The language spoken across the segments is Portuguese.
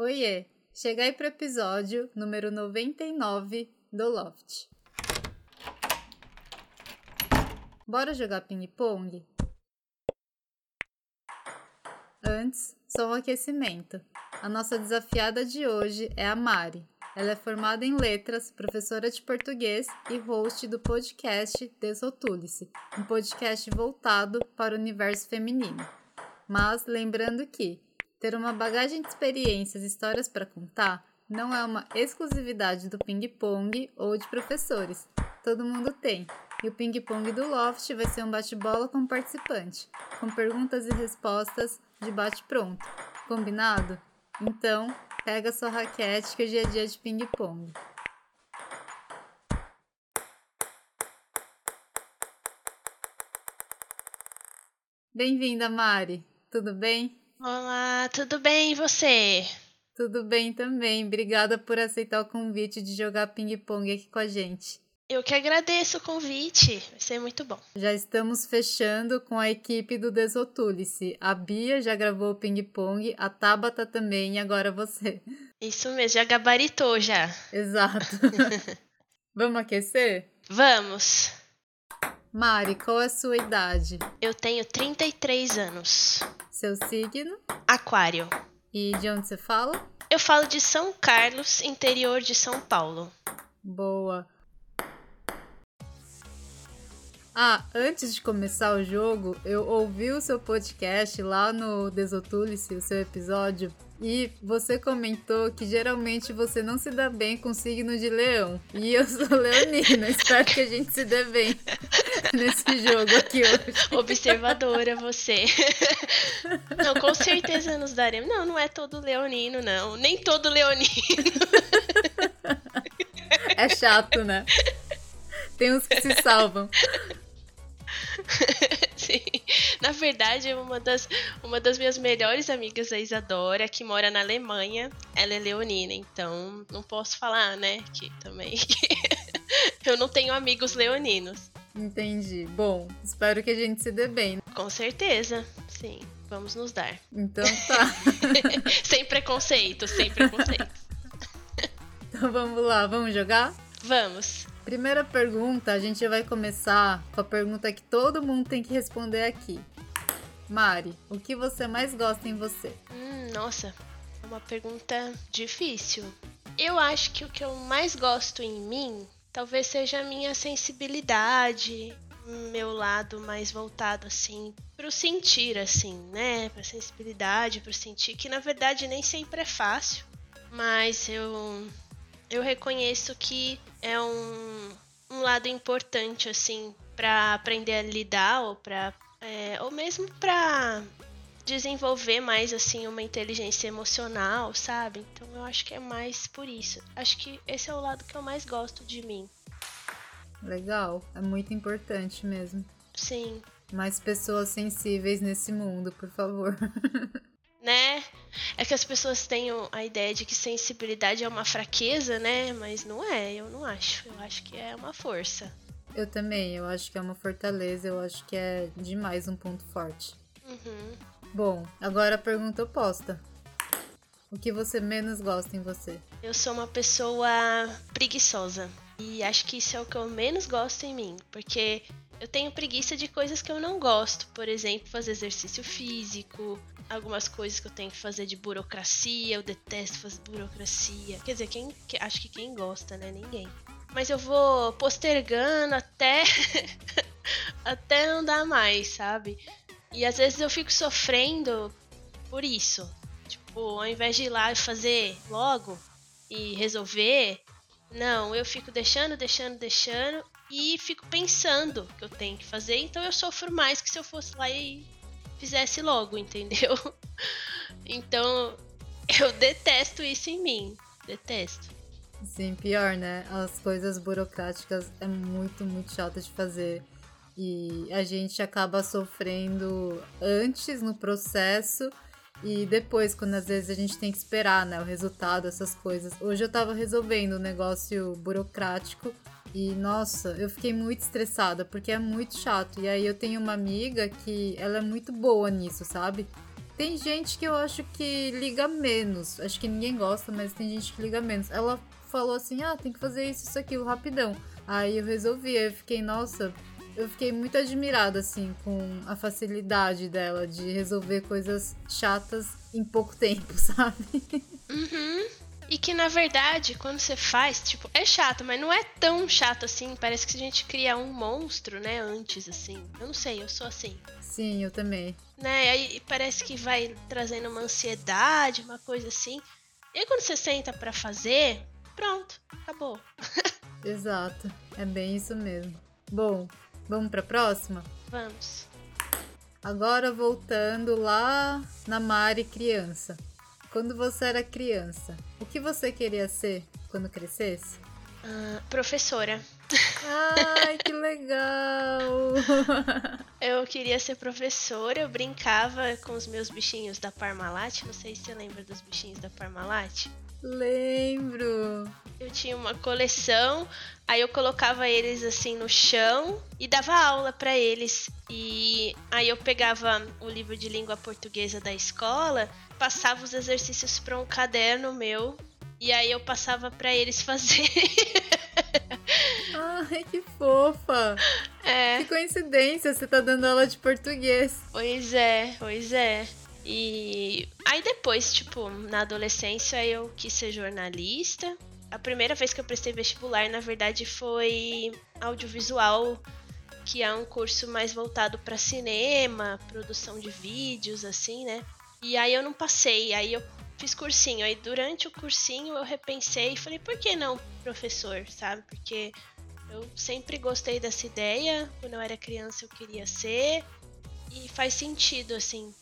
Oiê! Chega aí pro episódio número 99 do Loft. Bora jogar ping-pong? Antes, só um aquecimento. A nossa desafiada de hoje é a Mari. Ela é formada em letras, professora de português e host do podcast Desrotule-se, um podcast voltado para o universo feminino. Mas lembrando que ter uma bagagem de experiências e histórias para contar não é uma exclusividade do ping-pong ou de professores. Todo mundo tem. E o ping-pong do Loft vai ser um bate-bola com participante, com perguntas e respostas de bate-pronto. Combinado? Então, pega sua raquete que hoje é dia de ping-pong. Bem-vinda, Mari. Tudo bem? Olá, tudo bem e você? Tudo bem também. Obrigada por aceitar o convite de jogar ping-pong aqui com a gente. Eu que agradeço o convite, vai ser muito bom. Já estamos fechando com a equipe do Desotule-se. A Bia já gravou o ping-pong, a Tabata também e agora você. Isso mesmo, já gabaritou já. Exato. Vamos aquecer? Vamos. Mari, qual é a sua idade? Eu tenho 33 anos. Seu signo? Aquário. E de onde você fala? Eu falo de São Carlos, interior de São Paulo. Boa. Ah, antes de começar o jogo, eu ouvi o seu podcast lá no Desotule-se, o seu episódio, e você comentou que geralmente você não se dá bem com o signo de leão. E eu sou leonina, espero que a gente se dê bem nesse jogo aqui hoje. Observadora você. Não, com certeza nos daremos. Não, não é todo leonino, não. Nem todo leonino. É chato, né? Tem uns que se salvam. Sim. Na verdade, uma das, uma das minhas melhores amigas, a Isadora, que mora na Alemanha, ela é leonina, então não posso falar, né, que também eu não tenho amigos leoninos. Entendi. Bom, espero que a gente se dê bem. Com certeza, sim. Vamos nos dar. Então tá. sem preconceito, sem preconceito. então vamos lá, vamos jogar? Vamos. Primeira pergunta, a gente vai começar com a pergunta que todo mundo tem que responder aqui. Mari, o que você mais gosta em você? Hum, nossa, é uma pergunta difícil. Eu acho que o que eu mais gosto em mim talvez seja a minha sensibilidade, meu lado mais voltado assim pro sentir assim, né? Pra sensibilidade, pro sentir, que na verdade nem sempre é fácil, mas eu eu reconheço que é um, um lado importante, assim, para aprender a lidar ou para é, ou mesmo para desenvolver mais assim uma inteligência emocional, sabe? Então eu acho que é mais por isso. Acho que esse é o lado que eu mais gosto de mim. Legal, é muito importante mesmo. Sim. Mais pessoas sensíveis nesse mundo, por favor. né? É que as pessoas têm a ideia de que sensibilidade é uma fraqueza, né? Mas não é, eu não acho. Eu acho que é uma força. Eu também, eu acho que é uma fortaleza, eu acho que é demais um ponto forte. Uhum. Bom, agora a pergunta oposta. O que você menos gosta em você? Eu sou uma pessoa preguiçosa. E acho que isso é o que eu menos gosto em mim. Porque eu tenho preguiça de coisas que eu não gosto. Por exemplo, fazer exercício físico, algumas coisas que eu tenho que fazer de burocracia, eu detesto fazer burocracia. Quer dizer, quem, acho que quem gosta, né? Ninguém. Mas eu vou postergando até até não dar mais, sabe? E às vezes eu fico sofrendo por isso. Tipo, ao invés de ir lá e fazer logo e resolver, não, eu fico deixando, deixando, deixando e fico pensando que eu tenho que fazer, então eu sofro mais que se eu fosse lá e fizesse logo, entendeu? Então, eu detesto isso em mim. Detesto. Sim, pior, né? As coisas burocráticas é muito, muito chato de fazer. E a gente acaba sofrendo antes no processo e depois, quando às vezes a gente tem que esperar, né? O resultado, essas coisas. Hoje eu tava resolvendo um negócio burocrático e nossa, eu fiquei muito estressada porque é muito chato. E aí eu tenho uma amiga que ela é muito boa nisso, sabe? Tem gente que eu acho que liga menos. Acho que ninguém gosta, mas tem gente que liga menos. Ela falou assim: ah, tem que fazer isso, isso, aquilo, rapidão. Aí eu resolvi, eu fiquei, nossa, eu fiquei muito admirada, assim, com a facilidade dela de resolver coisas chatas em pouco tempo, sabe? Uhum. E que na verdade, quando você faz, tipo, é chato, mas não é tão chato assim. Parece que a gente cria um monstro, né? Antes, assim. Eu não sei, eu sou assim. Sim, eu também. Né? Aí parece que vai trazendo uma ansiedade, uma coisa assim. E aí quando você senta para fazer, pronto, acabou. Exato. É bem isso mesmo. Bom, vamos pra próxima? Vamos. Agora voltando lá na Mari criança. Quando você era criança, o que você queria ser quando crescesse? Uh, professora. Ai, que legal! eu queria ser professora, eu brincava com os meus bichinhos da Parmalat. Não sei se você lembra dos bichinhos da Parmalat. Lembro! Eu tinha uma coleção, aí eu colocava eles assim no chão e dava aula para eles. E aí eu pegava o livro de língua portuguesa da escola passava os exercícios para um caderno meu e aí eu passava para eles fazer. Ai, que fofa! É. Que coincidência, você tá dando aula de português. Pois é, pois é. E aí depois, tipo, na adolescência eu quis ser jornalista. A primeira vez que eu prestei vestibular, na verdade, foi audiovisual, que é um curso mais voltado para cinema, produção de vídeos, assim, né? E aí eu não passei, aí eu fiz cursinho. Aí durante o cursinho eu repensei e falei, por que não professor, sabe? Porque eu sempre gostei dessa ideia. Quando eu era criança eu queria ser. E faz sentido, assim.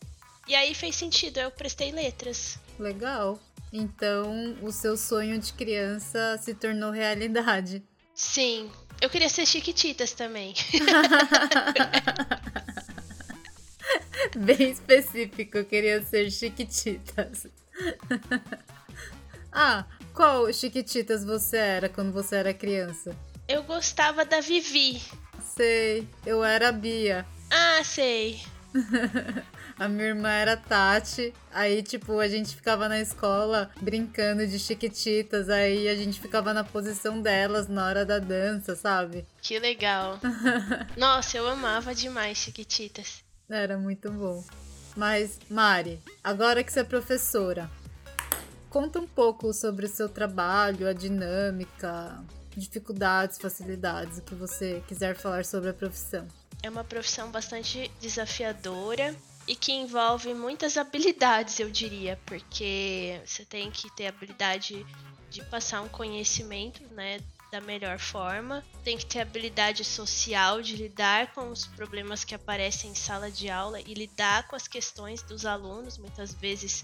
E aí fez sentido, eu prestei letras. Legal. Então o seu sonho de criança se tornou realidade. Sim. Eu queria ser Chiquititas também. Bem específico, eu queria ser Chiquititas. ah, qual Chiquititas você era quando você era criança? Eu gostava da Vivi. Sei, eu era a Bia. Ah, sei. a minha irmã era Tati. Aí, tipo, a gente ficava na escola brincando de chiquititas. Aí a gente ficava na posição delas na hora da dança, sabe? Que legal. Nossa, eu amava demais chiquititas. Era muito bom. Mas, Mari, agora que você é professora, conta um pouco sobre o seu trabalho, a dinâmica, dificuldades, facilidades, o que você quiser falar sobre a profissão. É uma profissão bastante desafiadora e que envolve muitas habilidades, eu diria, porque você tem que ter habilidade de passar um conhecimento, né, da melhor forma. Tem que ter habilidade social de lidar com os problemas que aparecem em sala de aula e lidar com as questões dos alunos, muitas vezes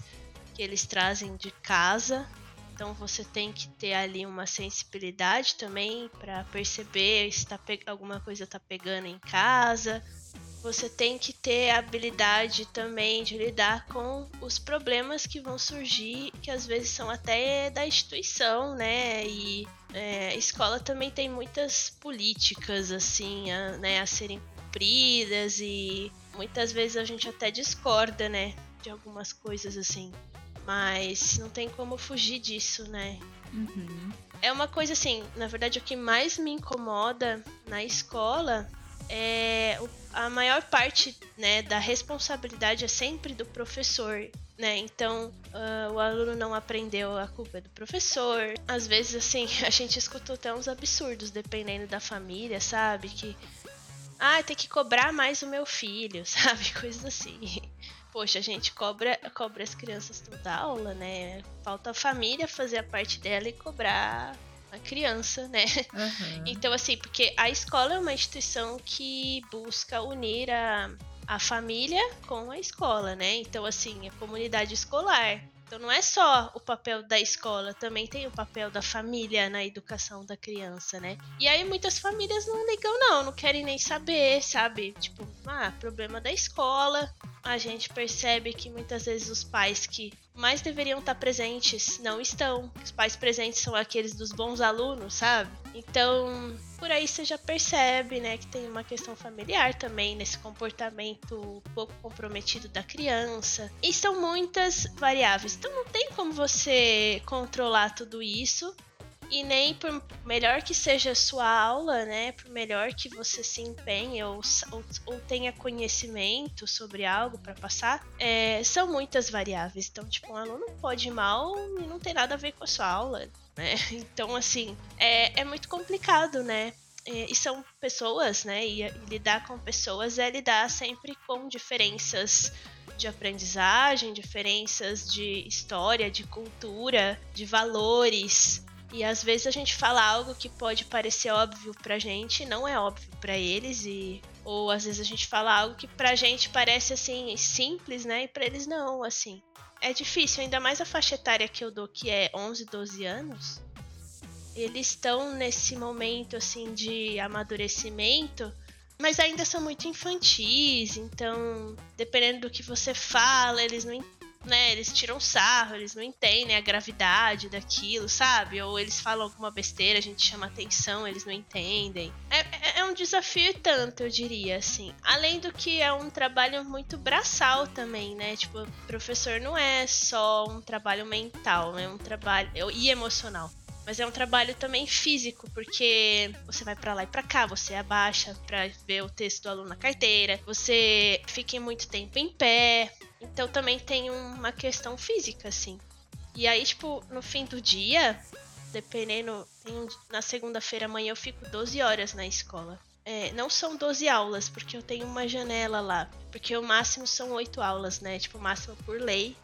que eles trazem de casa. Então você tem que ter ali uma sensibilidade também para perceber se tá alguma coisa está pegando em casa. Você tem que ter habilidade também de lidar com os problemas que vão surgir, que às vezes são até da instituição, né? E é, a escola também tem muitas políticas assim, a, né, a serem cumpridas e muitas vezes a gente até discorda, né, de algumas coisas assim. Mas não tem como fugir disso, né? Uhum. É uma coisa assim, na verdade, o que mais me incomoda na escola é a maior parte né, da responsabilidade é sempre do professor né? Então uh, o aluno não aprendeu, a culpa é do professor. Às vezes, assim, a gente escutou até uns absurdos, dependendo da família, sabe? Que. Ah, tem que cobrar mais o meu filho, sabe? Coisas assim. Poxa, a gente cobra, cobra as crianças toda aula, né? Falta a família fazer a parte dela e cobrar a criança, né? Uhum. Então, assim, porque a escola é uma instituição que busca unir a a família com a escola, né? Então, assim, a comunidade escolar. Então, não é só o papel da escola, também tem o papel da família na educação da criança, né? E aí, muitas famílias não ligam, não, não querem nem saber, sabe? Tipo, ah, problema da escola. A gente percebe que muitas vezes os pais que mais deveriam estar presentes não estão. Os pais presentes são aqueles dos bons alunos, sabe? Então, por aí você já percebe, né, que tem uma questão familiar também nesse comportamento pouco comprometido da criança. E são muitas variáveis. Então não tem como você controlar tudo isso e nem por melhor que seja a sua aula, né, por melhor que você se empenhe ou, ou, ou tenha conhecimento sobre algo para passar, é, são muitas variáveis. Então, tipo, um aluno pode ir mal e não tem nada a ver com a sua aula, né? Então, assim, é, é muito complicado, né? E, são pessoas, né? E lidar com pessoas é lidar sempre com diferenças de aprendizagem, diferenças de história, de cultura, de valores. E às vezes a gente fala algo que pode parecer óbvio pra gente, não é óbvio para eles e ou às vezes a gente fala algo que pra gente parece assim simples, né? E para eles não, assim. É difícil, ainda mais a faixa etária que eu dou, que é 11, 12 anos. Eles estão nesse momento assim de amadurecimento, mas ainda são muito infantis, então dependendo do que você fala, eles não né, eles tiram sarro, eles não entendem a gravidade daquilo, sabe? Ou eles falam alguma besteira, a gente chama atenção, eles não entendem. É, é, é um desafio tanto, eu diria, assim. Além do que é um trabalho muito braçal também, né? Tipo, professor não é só um trabalho mental, é um trabalho e emocional. Mas é um trabalho também físico, porque você vai para lá e para cá, você abaixa para ver o texto do aluno na carteira, você fica muito tempo em pé, então também tem uma questão física, assim. E aí, tipo, no fim do dia, dependendo. Um, na segunda-feira amanhã eu fico 12 horas na escola. É, não são 12 aulas, porque eu tenho uma janela lá. Porque o máximo são 8 aulas, né? Tipo, o máximo por lei.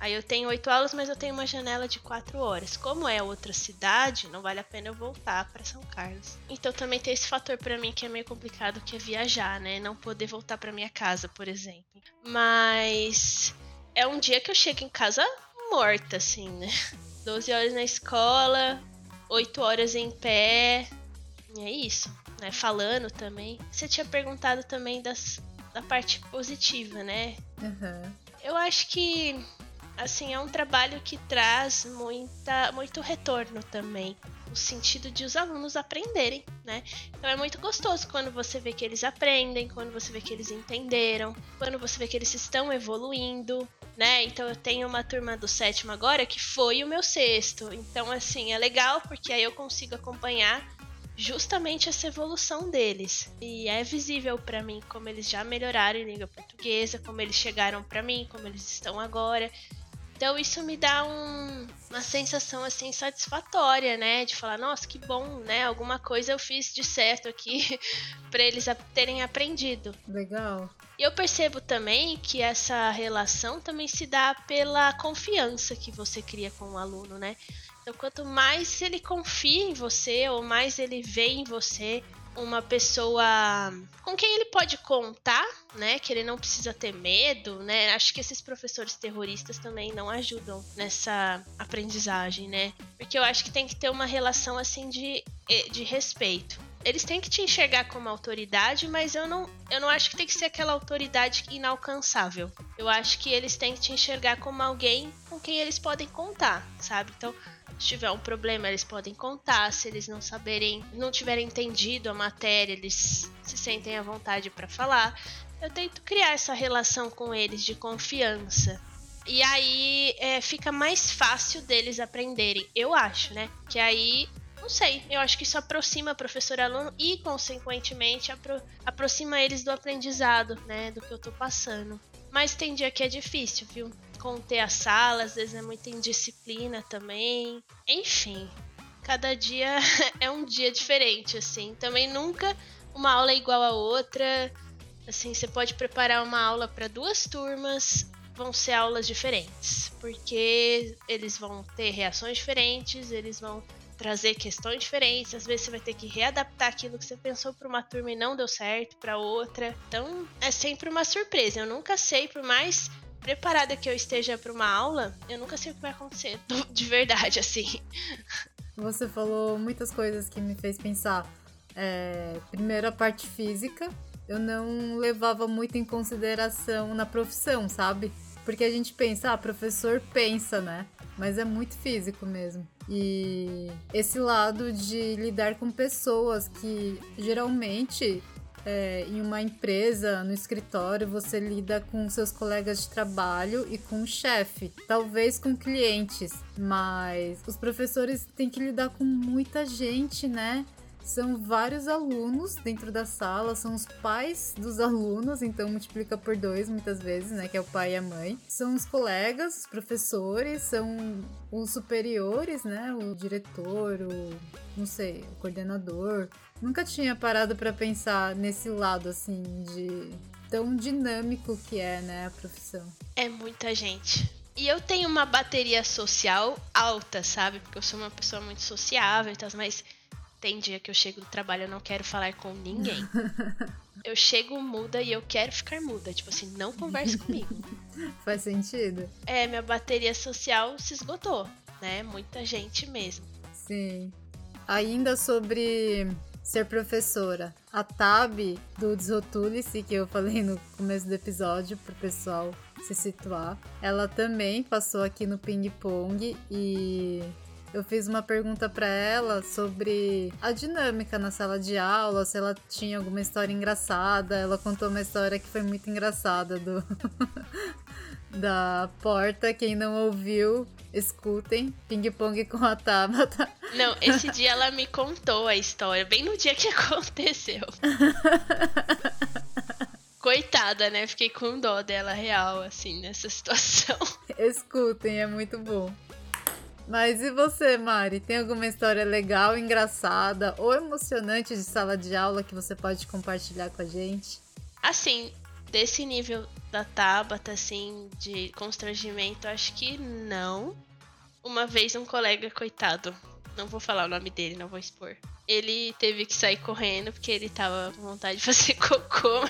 Aí eu tenho 8 aulas, mas eu tenho uma janela de 4 horas. Como é outra cidade, não vale a pena eu voltar para São Carlos. Então também tem esse fator para mim que é meio complicado, que é viajar, né? Não poder voltar para minha casa, por exemplo. Mas é um dia que eu chego em casa morta, assim, né? 12 horas na escola, 8 horas em pé. E é isso, né? Falando também. Você tinha perguntado também das, da parte positiva, né? Uhum. Eu acho que assim, é um trabalho que traz muita, muito retorno também. No sentido de os alunos aprenderem, né? Então é muito gostoso quando você vê que eles aprendem, quando você vê que eles entenderam, quando você vê que eles estão evoluindo, né? Então eu tenho uma turma do sétimo agora que foi o meu sexto. Então, assim, é legal porque aí eu consigo acompanhar justamente essa evolução deles. E é visível para mim como eles já melhoraram em língua portuguesa, como eles chegaram para mim, como eles estão agora. Então isso me dá um, uma sensação assim satisfatória, né? De falar, nossa, que bom, né? Alguma coisa eu fiz de certo aqui para eles terem aprendido. Legal. E eu percebo também que essa relação também se dá pela confiança que você cria com o aluno, né? Então, quanto mais ele confia em você, ou mais ele vê em você uma pessoa com quem ele pode contar, né? Que ele não precisa ter medo, né? Acho que esses professores terroristas também não ajudam nessa aprendizagem, né? Porque eu acho que tem que ter uma relação assim de, de respeito. Eles têm que te enxergar como autoridade, mas eu não, eu não acho que tem que ser aquela autoridade inalcançável. Eu acho que eles têm que te enxergar como alguém com quem eles podem contar, sabe? Então, se tiver um problema, eles podem contar. Se eles não saberem, não tiverem entendido a matéria, eles se sentem à vontade para falar. Eu tento criar essa relação com eles de confiança. E aí é, fica mais fácil deles aprenderem, eu acho, né? Que aí, não sei, eu acho que isso aproxima professor aluno e, consequentemente, apro aproxima eles do aprendizado, né? Do que eu tô passando. Mas tem dia que é difícil, viu? Conter a sala, às vezes é muita indisciplina também. Enfim, cada dia é um dia diferente, assim. Também nunca uma aula é igual a outra. Assim, você pode preparar uma aula para duas turmas, vão ser aulas diferentes, porque eles vão ter reações diferentes, eles vão trazer questões diferentes, às vezes você vai ter que readaptar aquilo que você pensou para uma turma e não deu certo para outra. Então, é sempre uma surpresa. Eu nunca sei, por mais preparada que eu esteja para uma aula, eu nunca sei o que vai acontecer, de verdade, assim. Você falou muitas coisas que me fez pensar. É, primeiro, a parte física, eu não levava muito em consideração na profissão, sabe? Porque a gente pensa, ah, professor pensa, né? Mas é muito físico mesmo. E esse lado de lidar com pessoas que geralmente é, em uma empresa, no escritório, você lida com seus colegas de trabalho e com o chefe, talvez com clientes, mas os professores têm que lidar com muita gente, né? São vários alunos dentro da sala, são os pais dos alunos, então multiplica por dois muitas vezes, né? Que é o pai e a mãe. São os colegas, os professores, são os superiores, né? O diretor, o não sei, o coordenador. Nunca tinha parado para pensar nesse lado assim de tão dinâmico que é, né, a profissão. É muita gente. E eu tenho uma bateria social alta, sabe? Porque eu sou uma pessoa muito sociável e tal, mas tem dia que eu chego do trabalho e eu não quero falar com ninguém. eu chego muda e eu quero ficar muda. Tipo assim, não converse comigo. Faz sentido? É, minha bateria social se esgotou, né? Muita gente mesmo. Sim. Ainda sobre ser professora. A Tab do Desrotule-se, que eu falei no começo do episódio, pro pessoal se situar, ela também passou aqui no Ping Pong e eu fiz uma pergunta para ela sobre a dinâmica na sala de aula, se ela tinha alguma história engraçada. Ela contou uma história que foi muito engraçada do da porta. Quem não ouviu, escutem. Ping pong com a Tabata. Não, esse dia ela me contou a história, bem no dia que aconteceu. Coitada, né? Fiquei com dó dela real, assim, nessa situação. Escutem, é muito bom. Mas e você, Mari? Tem alguma história legal, engraçada ou emocionante de sala de aula que você pode compartilhar com a gente? Assim, desse nível da Tabata, assim, de constrangimento, acho que não. Uma vez um colega, coitado, não vou falar o nome dele, não vou expor. Ele teve que sair correndo porque ele tava com vontade de fazer cocô.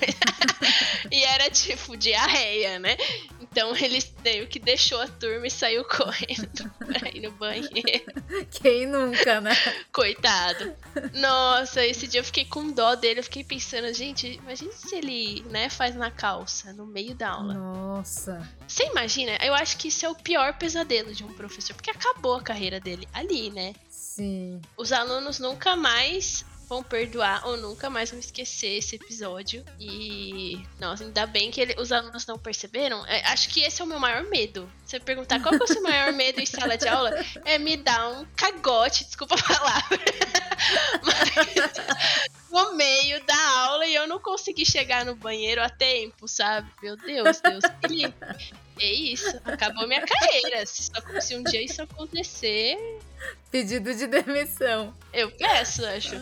e era tipo diarreia, né? Então ele meio que deixou a turma e saiu correndo pra ir no banheiro. Quem nunca, né? Coitado. Nossa, esse dia eu fiquei com dó dele. Eu fiquei pensando, gente, imagina se ele, né, faz na calça, no meio da aula. Nossa. Você imagina? Eu acho que isso é o pior pesadelo de um professor, porque acabou a carreira dele ali, né? Sim. Os alunos nunca mais vão perdoar ou nunca mais vão esquecer esse episódio. E, nossa, ainda bem que ele, os alunos não perceberam. É, acho que esse é o meu maior medo. Você perguntar qual é o seu maior medo em sala de aula, é me dar um cagote, desculpa a palavra. Mas, no meio da aula e eu não consegui chegar no banheiro a tempo, sabe? Meu Deus, Deus que É isso, acabou minha carreira. Se, se um dia isso acontecer, Pedido de demissão. Eu peço, acho.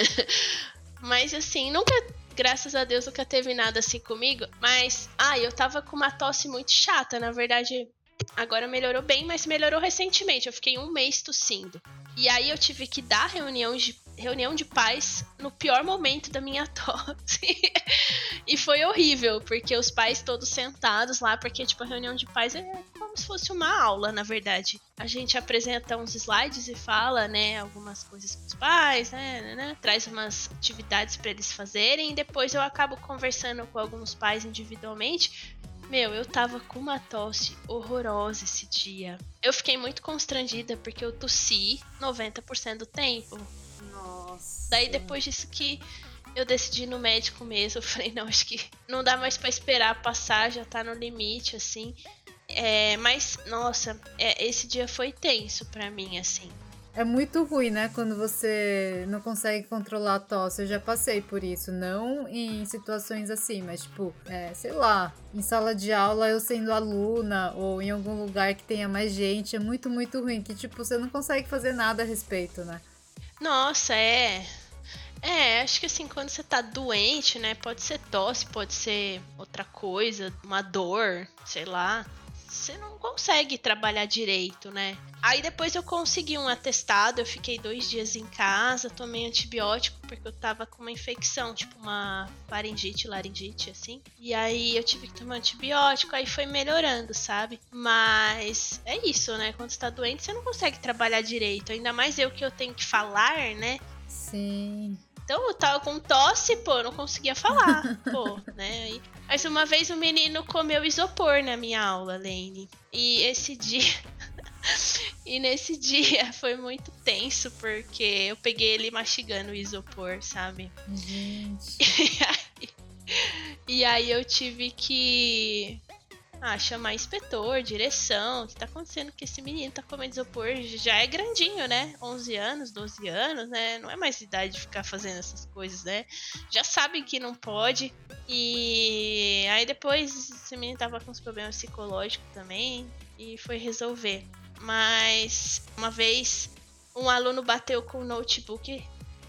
mas assim, nunca, graças a Deus, nunca teve nada assim comigo. Mas, ah, eu tava com uma tosse muito chata. Na verdade, agora melhorou bem, mas melhorou recentemente. Eu fiquei um mês tossindo. E aí eu tive que dar reunião de, reunião de pais no pior momento da minha tosse. e foi horrível, porque os pais todos sentados lá, porque tipo, a reunião de pais é como se fosse uma aula, na verdade. A gente apresenta uns slides e fala, né, algumas coisas com os pais, né, né, né traz umas atividades para eles fazerem e depois eu acabo conversando com alguns pais individualmente meu, eu tava com uma tosse horrorosa esse dia. Eu fiquei muito constrangida porque eu tossi 90% do tempo. Nossa. Daí depois disso que eu decidi ir no médico mesmo, eu falei, não, acho que não dá mais para esperar passar, já tá no limite, assim. É, mas, nossa, é, esse dia foi tenso para mim, assim. É muito ruim, né? Quando você não consegue controlar a tosse. Eu já passei por isso. Não em situações assim, mas tipo, é, sei lá, em sala de aula, eu sendo aluna ou em algum lugar que tenha mais gente. É muito, muito ruim. Que tipo, você não consegue fazer nada a respeito, né? Nossa, é. É, acho que assim, quando você tá doente, né? Pode ser tosse, pode ser outra coisa, uma dor, sei lá você não consegue trabalhar direito, né? Aí depois eu consegui um atestado, eu fiquei dois dias em casa, tomei antibiótico porque eu tava com uma infecção, tipo uma faringite, laringite, assim. E aí eu tive que tomar antibiótico, aí foi melhorando, sabe? Mas é isso, né? Quando você tá doente, você não consegue trabalhar direito. Ainda mais eu que eu tenho que falar, né? Sim. Então eu tava com tosse, pô, não conseguia falar, pô, né? Aí, mas uma vez o menino comeu isopor na minha aula, Lane. E esse dia. e nesse dia foi muito tenso, porque eu peguei ele mastigando o isopor, sabe? Gente. E aí, e aí eu tive que ah, chamar inspetor, direção, o que tá acontecendo que esse menino tá comendo isopor, já é grandinho, né? 11 anos, 12 anos, né? Não é mais idade de ficar fazendo essas coisas, né? Já sabe que não pode. E aí depois esse menino tava com uns problemas psicológicos também e foi resolver. Mas uma vez um aluno bateu com o notebook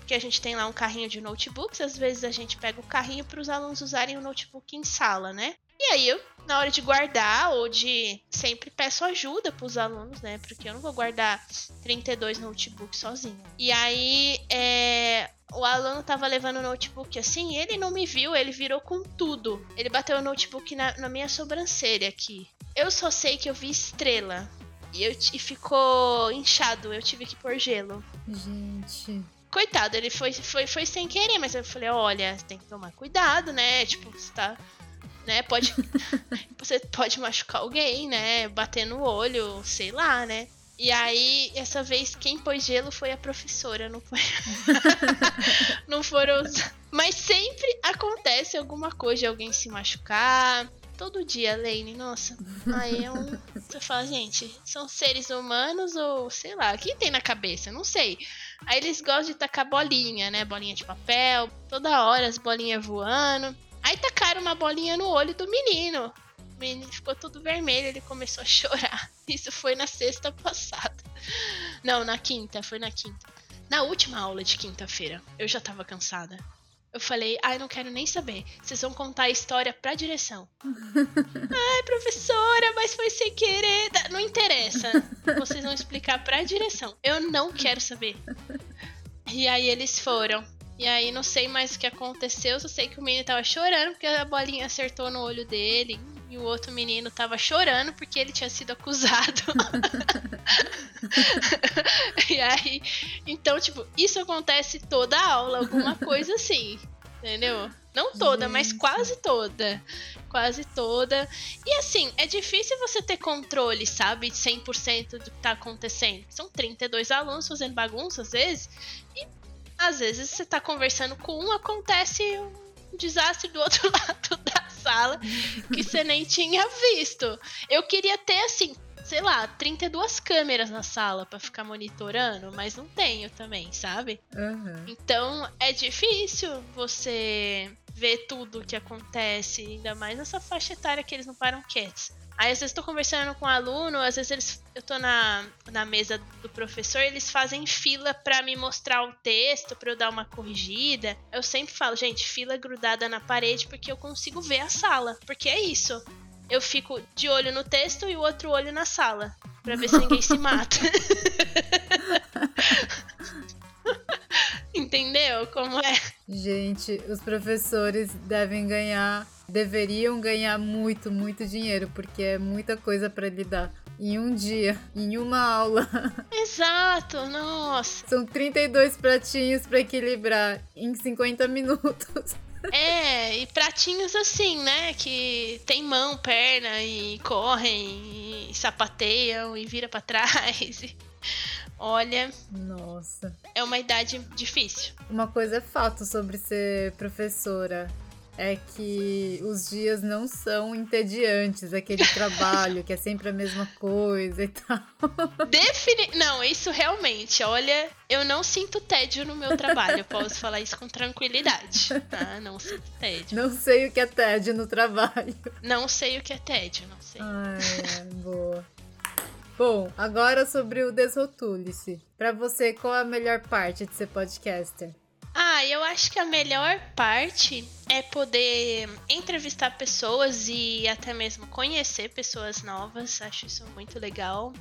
porque a gente tem lá um carrinho de notebooks, às vezes a gente pega o carrinho para os alunos usarem o notebook em sala, né? E aí eu, na hora de guardar ou de sempre peço ajuda para os alunos, né? Porque eu não vou guardar 32 notebooks sozinho. E aí é, o aluno tava levando o notebook assim, ele não me viu, ele virou com tudo. Ele bateu o notebook na, na minha sobrancelha aqui. Eu só sei que eu vi estrela. E, eu, e ficou inchado, eu tive que pôr gelo. Gente. Coitado, ele foi, foi, foi sem querer, mas eu falei, olha, tem que tomar cuidado, né? Tipo, você tá. Né, pode. você pode machucar alguém, né? Bater no olho, sei lá, né? E aí, essa vez, quem pôs gelo foi a professora, não foi. não foram os. Mas sempre acontece alguma coisa de alguém se machucar. Todo dia, Lane, nossa. Aí é um. Você fala, gente, são seres humanos ou sei lá, o que tem na cabeça? Não sei. Aí eles gostam de tacar bolinha, né? Bolinha de papel, toda hora as bolinhas voando. Aí tacaram uma bolinha no olho do menino. O menino ficou todo vermelho, ele começou a chorar. Isso foi na sexta passada. Não, na quinta, foi na quinta. Na última aula de quinta-feira, eu já tava cansada. Eu falei, ai, não quero nem saber. Vocês vão contar a história pra direção. ai, professora, mas foi sem querer. Não interessa. Vocês vão explicar pra direção. Eu não quero saber. E aí eles foram. E aí não sei mais o que aconteceu, só sei que o menino tava chorando porque a bolinha acertou no olho dele. E o outro menino tava chorando porque ele tinha sido acusado. e aí, então, tipo, isso acontece toda aula, alguma coisa assim. Entendeu? Não toda, mas quase toda. Quase toda. E assim, é difícil você ter controle, sabe? 100% do que tá acontecendo. São 32 alunos fazendo bagunça às vezes. Às vezes você tá conversando com um, acontece um desastre do outro lado da sala que você nem tinha visto. Eu queria ter, assim, sei lá, 32 câmeras na sala para ficar monitorando, mas não tenho também, sabe? Uhum. Então é difícil você ver tudo o que acontece, ainda mais nessa faixa etária que eles não param quietos. Aí às vezes estou conversando com um aluno, às vezes eles, eu tô na, na mesa do professor, eles fazem fila para me mostrar o texto, para eu dar uma corrigida. Eu sempre falo, gente, fila grudada na parede porque eu consigo ver a sala, porque é isso eu fico de olho no texto e o outro olho na sala. Pra ver se ninguém se mata. Entendeu como é? Gente, os professores devem ganhar, deveriam ganhar muito, muito dinheiro, porque é muita coisa para lidar em um dia, em uma aula. Exato, nossa. São 32 pratinhos para equilibrar em 50 minutos. É, e pratinhos assim, né? Que tem mão, perna e correm e sapateiam e vira para trás. E... Olha. Nossa. É uma idade difícil. Uma coisa é fato sobre ser professora é que os dias não são entediantes, aquele trabalho que é sempre a mesma coisa e tal. Defini não, isso realmente, olha, eu não sinto tédio no meu trabalho, eu posso falar isso com tranquilidade, tá? Não sinto tédio. Não sei o que é tédio no trabalho. Não sei o que é tédio, não sei. Ai, é, boa. Bom, agora sobre o Desrotule-se. Pra você, qual a melhor parte de ser podcaster? Ah, eu acho que a melhor parte é poder entrevistar pessoas e até mesmo conhecer pessoas novas. Acho isso muito legal.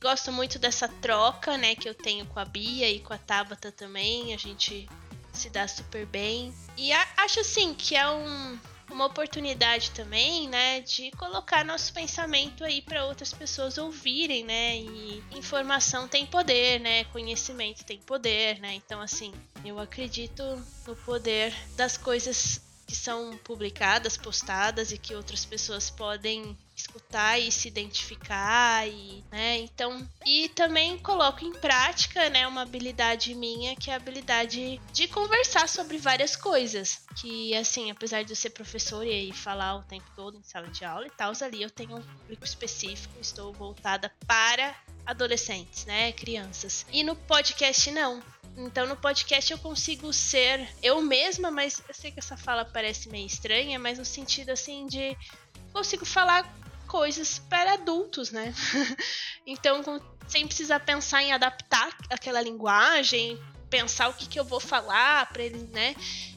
Gosto muito dessa troca, né, que eu tenho com a Bia e com a Tabata também. A gente se dá super bem. E acho assim que é um uma oportunidade também, né, de colocar nosso pensamento aí para outras pessoas ouvirem, né? E informação tem poder, né? Conhecimento tem poder, né? Então assim, eu acredito no poder das coisas que são publicadas, postadas e que outras pessoas podem escutar e se identificar e, né? Então, e também coloco em prática, né, uma habilidade minha que é a habilidade de conversar sobre várias coisas, que assim, apesar de eu ser professora e falar o tempo todo em sala de aula e tal, ali eu tenho um público específico, estou voltada para adolescentes, né, crianças. E no podcast não. Então no podcast eu consigo ser eu mesma, mas eu sei que essa fala parece meio estranha, mas no sentido assim de consigo falar coisas para adultos, né? então sem precisar pensar em adaptar aquela linguagem, pensar o que, que eu vou falar para ele, né?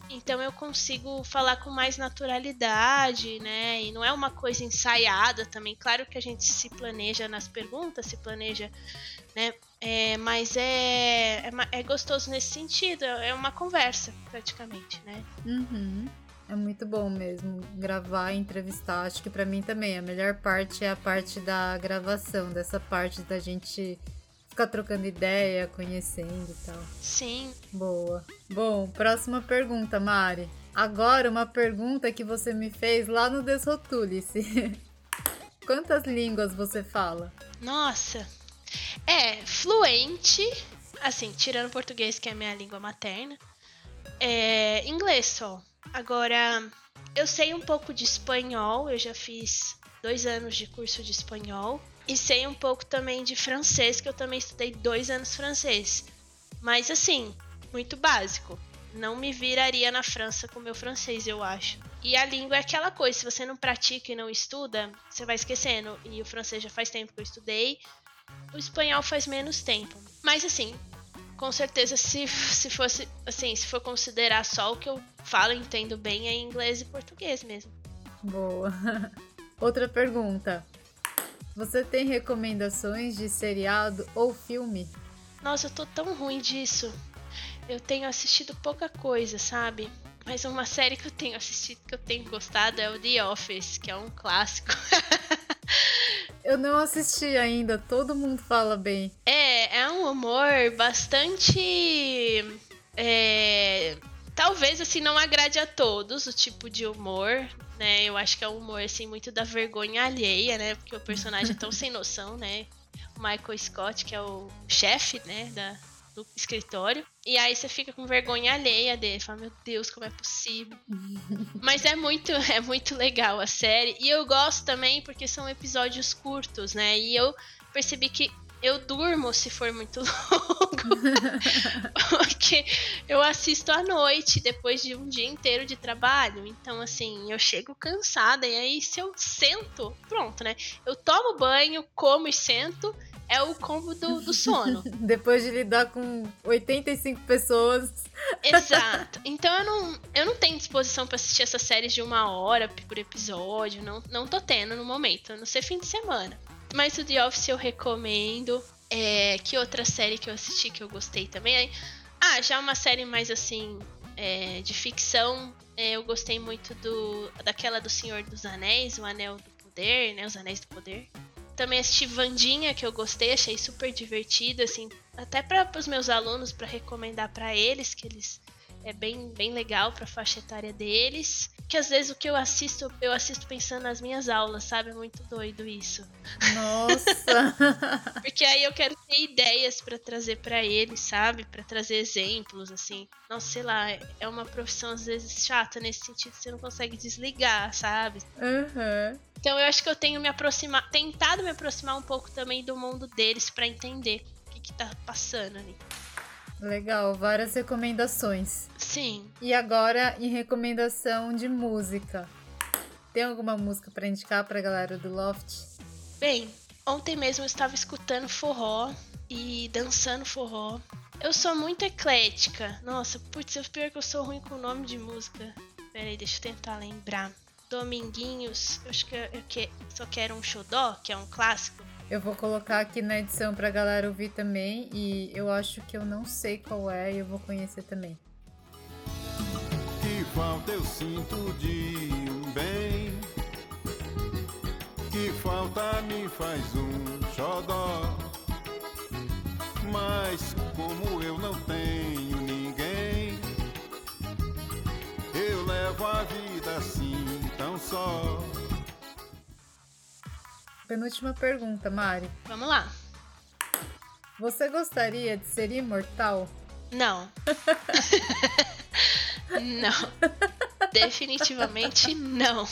Então eu consigo falar com mais naturalidade, né? E não é uma coisa ensaiada também. Claro que a gente se planeja nas perguntas, se planeja, né? É, mas é, é, é, gostoso nesse sentido, é uma conversa, praticamente, né? Uhum. É muito bom mesmo gravar e entrevistar. Acho que para mim também a melhor parte é a parte da gravação, dessa parte da gente ficar trocando ideia, conhecendo e tal. Sim. Boa. Bom, próxima pergunta, Mari. Agora uma pergunta que você me fez lá no Desrotule-se. Quantas línguas você fala? Nossa, é, fluente, assim, tirando português, que é a minha língua materna. É, inglês só. Agora, eu sei um pouco de espanhol, eu já fiz dois anos de curso de espanhol. E sei um pouco também de francês, que eu também estudei dois anos francês. Mas assim, muito básico. Não me viraria na França com meu francês, eu acho. E a língua é aquela coisa, se você não pratica e não estuda, você vai esquecendo. E o francês já faz tempo que eu estudei. O espanhol faz menos tempo. Mas assim, com certeza se, se fosse assim, se for considerar só o que eu falo e entendo bem é inglês e português mesmo. Boa. Outra pergunta. Você tem recomendações de seriado ou filme? Nossa, eu tô tão ruim disso. Eu tenho assistido pouca coisa, sabe? Mas uma série que eu tenho assistido que eu tenho gostado é o The Office, que é um clássico. Eu não assisti ainda, todo mundo fala bem. É, é um humor bastante. É, talvez assim não agrade a todos o tipo de humor, né? Eu acho que é um humor assim muito da vergonha alheia, né? Porque o personagem é tão sem noção, né? O Michael Scott, que é o chefe, né, da, do escritório. E aí você fica com vergonha alheia dele. Fala, meu Deus, como é possível? Mas é muito, é muito legal a série. E eu gosto também porque são episódios curtos, né? E eu percebi que eu durmo se for muito longo. porque eu assisto à noite, depois de um dia inteiro de trabalho. Então, assim, eu chego cansada. E aí, se eu sento, pronto, né? Eu tomo banho, como e sento é o combo do, do sono. Depois de lidar com 85 pessoas. Exato. Então eu não, eu não tenho disposição para assistir essas séries de uma hora por episódio. Não, não tô tendo no momento, a não ser fim de semana. Mas o The Office eu recomendo. É, que outra série que eu assisti que eu gostei também? Ah, já uma série mais assim. É, de ficção. É, eu gostei muito do daquela do Senhor dos Anéis, o Anel do Poder, né? Os Anéis do Poder. Também assisti Vandinha, que eu gostei, achei super divertido, assim, até para os meus alunos, para recomendar para eles, que eles é bem, bem legal para a faixa etária deles. Que às vezes o que eu assisto, eu assisto pensando nas minhas aulas, sabe? É muito doido isso. Nossa! Porque aí eu quero ter ideias para trazer para eles, sabe? Para trazer exemplos, assim. Nossa, sei lá, é uma profissão às vezes chata nesse sentido, você não consegue desligar, sabe? Uhum. Então eu acho que eu tenho me aproximar, tentado me aproximar um pouco também do mundo deles para entender o que, que tá passando ali. Legal, várias recomendações. Sim. E agora em recomendação de música. Tem alguma música para indicar pra galera do Loft? Bem, ontem mesmo eu estava escutando forró e dançando forró. Eu sou muito eclética. Nossa, putz, eu pior que eu sou ruim com o nome de música. Peraí, deixa eu tentar lembrar. Dominguinhos, eu acho que eu que, só quero um xodó, que é um clássico. Eu vou colocar aqui na edição pra galera ouvir também. E eu acho que eu não sei qual é e eu vou conhecer também. Que falta eu sinto de bem. Que falta me faz um xodó. Mas como eu não tenho ninguém, eu levo a vida assim tão só. Penúltima pergunta, Mari. Vamos lá. Você gostaria de ser imortal? Não. não. Definitivamente não.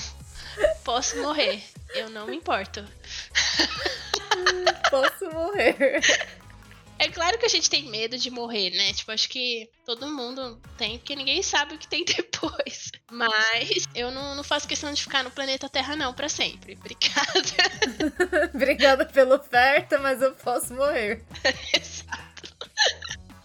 Posso morrer. Eu não me importo. Posso morrer. É claro que a gente tem medo de morrer, né? Tipo, acho que todo mundo tem, porque ninguém sabe o que tem depois. Mas eu não, não faço questão de ficar no planeta Terra, não, para sempre. Obrigada. Obrigada pela oferta, mas eu posso morrer. Exato.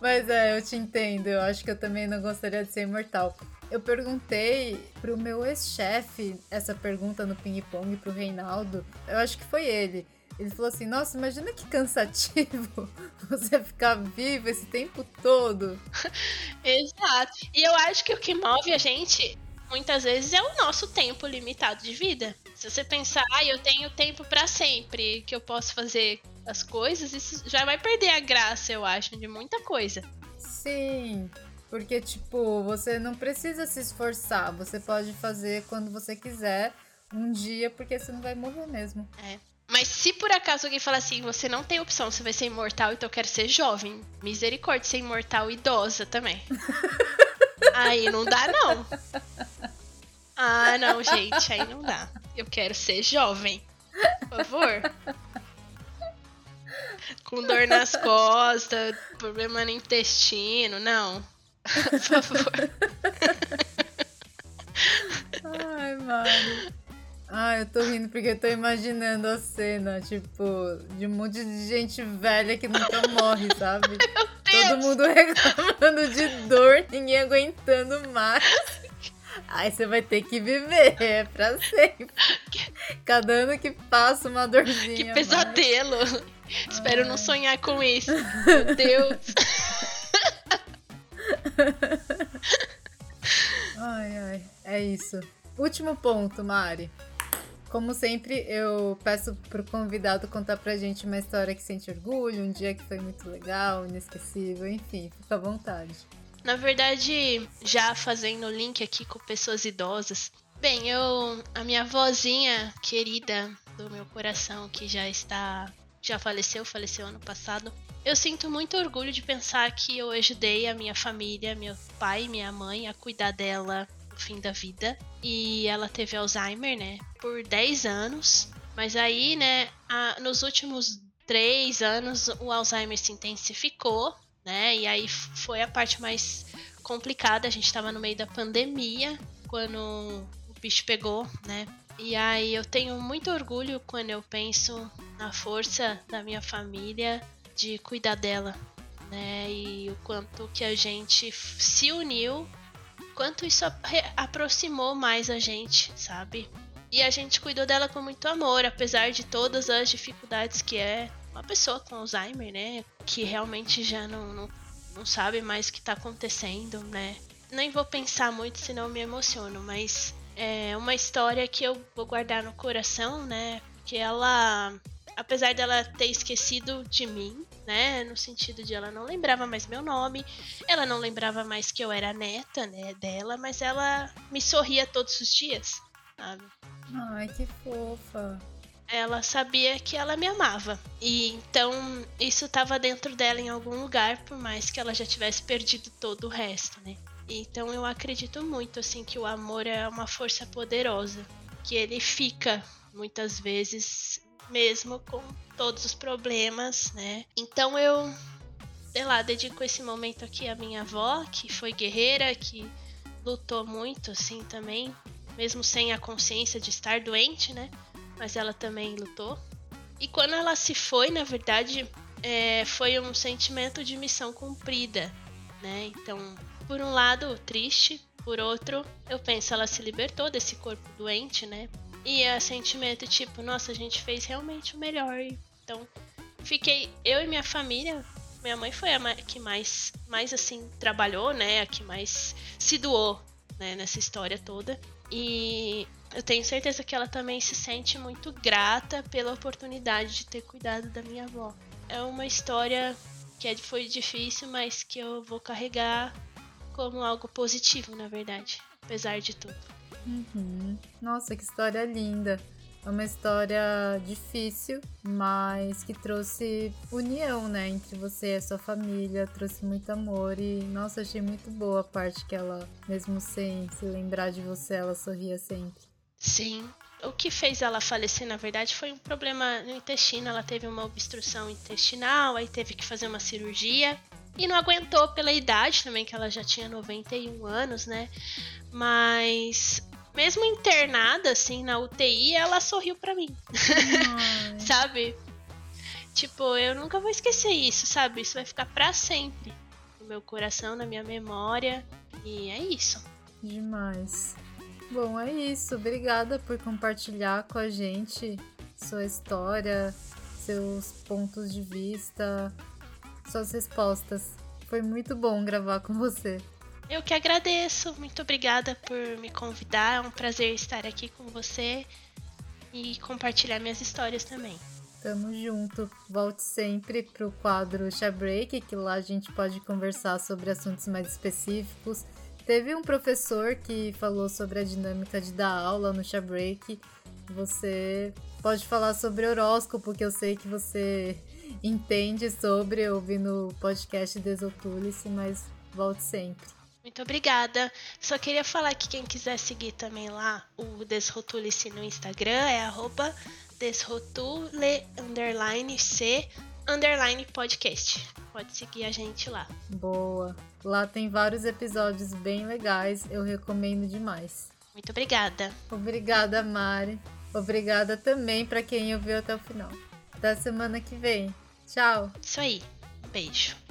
Mas é, eu te entendo. Eu acho que eu também não gostaria de ser imortal. Eu perguntei pro meu ex-chefe essa pergunta no ping-pong pro Reinaldo. Eu acho que foi ele. Ele falou assim: Nossa, imagina que cansativo você ficar vivo esse tempo todo. Exato. E eu acho que o que move a gente muitas vezes é o nosso tempo limitado de vida. Se você pensar, ah, eu tenho tempo para sempre, que eu posso fazer as coisas, isso já vai perder a graça, eu acho, de muita coisa. Sim. Porque, tipo, você não precisa se esforçar. Você pode fazer quando você quiser, um dia, porque você não vai morrer mesmo. É. Mas se por acaso alguém falar assim, você não tem opção, você vai ser imortal, então eu quero ser jovem. Misericórdia, ser imortal idosa também. aí não dá, não. Ah, não, gente, aí não dá. Eu quero ser jovem. Por favor. Com dor nas costas, problema no intestino, não. Por favor. Ai, mano. Ah, eu tô rindo porque eu tô imaginando a cena, tipo, de um monte de gente velha que nunca morre, sabe? Todo mundo reclamando de dor, ninguém aguentando mais. Aí você vai ter que viver, é pra sempre. Cada ano que passa uma dorzinha. Que pesadelo. Espero não sonhar com isso. Meu Deus. ai, ai. É isso. Último ponto, Mari. Como sempre, eu peço pro convidado contar pra gente uma história que sente orgulho, um dia que foi muito legal, inesquecível, enfim, fica à vontade. Na verdade, já fazendo o link aqui com pessoas idosas. Bem, eu. A minha vozinha querida do meu coração, que já está. Já faleceu, faleceu ano passado. Eu sinto muito orgulho de pensar que eu ajudei a minha família, meu pai e minha mãe, a cuidar dela fim da vida. E ela teve Alzheimer, né? Por 10 anos. Mas aí, né, a, nos últimos 3 anos o Alzheimer se intensificou, né? E aí foi a parte mais complicada. A gente estava no meio da pandemia quando o bicho pegou, né? E aí eu tenho muito orgulho quando eu penso na força da minha família de cuidar dela, né? E o quanto que a gente se uniu quanto isso aproximou mais a gente, sabe? E a gente cuidou dela com muito amor, apesar de todas as dificuldades que é uma pessoa com Alzheimer, né? Que realmente já não, não, não sabe mais o que tá acontecendo, né? Nem vou pensar muito, senão me emociono, mas é uma história que eu vou guardar no coração, né? Que ela, apesar dela ter esquecido de mim, né? No sentido de ela não lembrava mais meu nome, ela não lembrava mais que eu era neta, né, dela, mas ela me sorria todos os dias, sabe? Ai, que fofa. Ela sabia que ela me amava. E então isso estava dentro dela em algum lugar, por mais que ela já tivesse perdido todo o resto, né? Então eu acredito muito assim que o amor é uma força poderosa, que ele fica muitas vezes mesmo com todos os problemas, né? Então eu, sei lá, dedico esse momento aqui à minha avó, que foi guerreira, que lutou muito, assim, também, mesmo sem a consciência de estar doente, né? Mas ela também lutou. E quando ela se foi, na verdade, é, foi um sentimento de missão cumprida, né? Então, por um lado, triste, por outro, eu penso, ela se libertou desse corpo doente, né? E é sentimento tipo, nossa, a gente fez realmente o melhor. Então, fiquei eu e minha família. Minha mãe foi a que mais, mais assim, trabalhou, né? A que mais se doou, né? Nessa história toda. E eu tenho certeza que ela também se sente muito grata pela oportunidade de ter cuidado da minha avó. É uma história que é, foi difícil, mas que eu vou carregar como algo positivo, na verdade, apesar de tudo. Uhum. Nossa, que história linda! É uma história difícil, mas que trouxe união, né, entre você e a sua família, trouxe muito amor e, nossa, achei muito boa a parte que ela, mesmo sem se lembrar de você, ela sorria sempre. Sim. O que fez ela falecer, na verdade, foi um problema no intestino. Ela teve uma obstrução intestinal, aí teve que fazer uma cirurgia. E não aguentou pela idade também, que ela já tinha 91 anos, né? Mas mesmo internada, assim, na UTI, ela sorriu para mim. sabe? Tipo, eu nunca vou esquecer isso, sabe? Isso vai ficar para sempre no meu coração, na minha memória. E é isso. Demais. Bom, é isso. Obrigada por compartilhar com a gente sua história, seus pontos de vista, suas respostas. Foi muito bom gravar com você. Eu que agradeço. Muito obrigada por me convidar. É um prazer estar aqui com você e compartilhar minhas histórias também. Tamo junto. Volte sempre pro quadro Chá Break, que lá a gente pode conversar sobre assuntos mais específicos. Teve um professor que falou sobre a dinâmica de dar aula no Chá Break. Você pode falar sobre horóscopo, que eu sei que você entende sobre, ouvindo o podcast Desotulice, mas volte sempre. Muito obrigada. Só queria falar que quem quiser seguir também lá o Desrotule-se no Instagram é arroba desrotule underline c underline podcast. Pode seguir a gente lá. Boa. Lá tem vários episódios bem legais. Eu recomendo demais. Muito obrigada. Obrigada, Mari. Obrigada também para quem ouviu até o final. Até semana que vem. Tchau. Isso aí. Um beijo.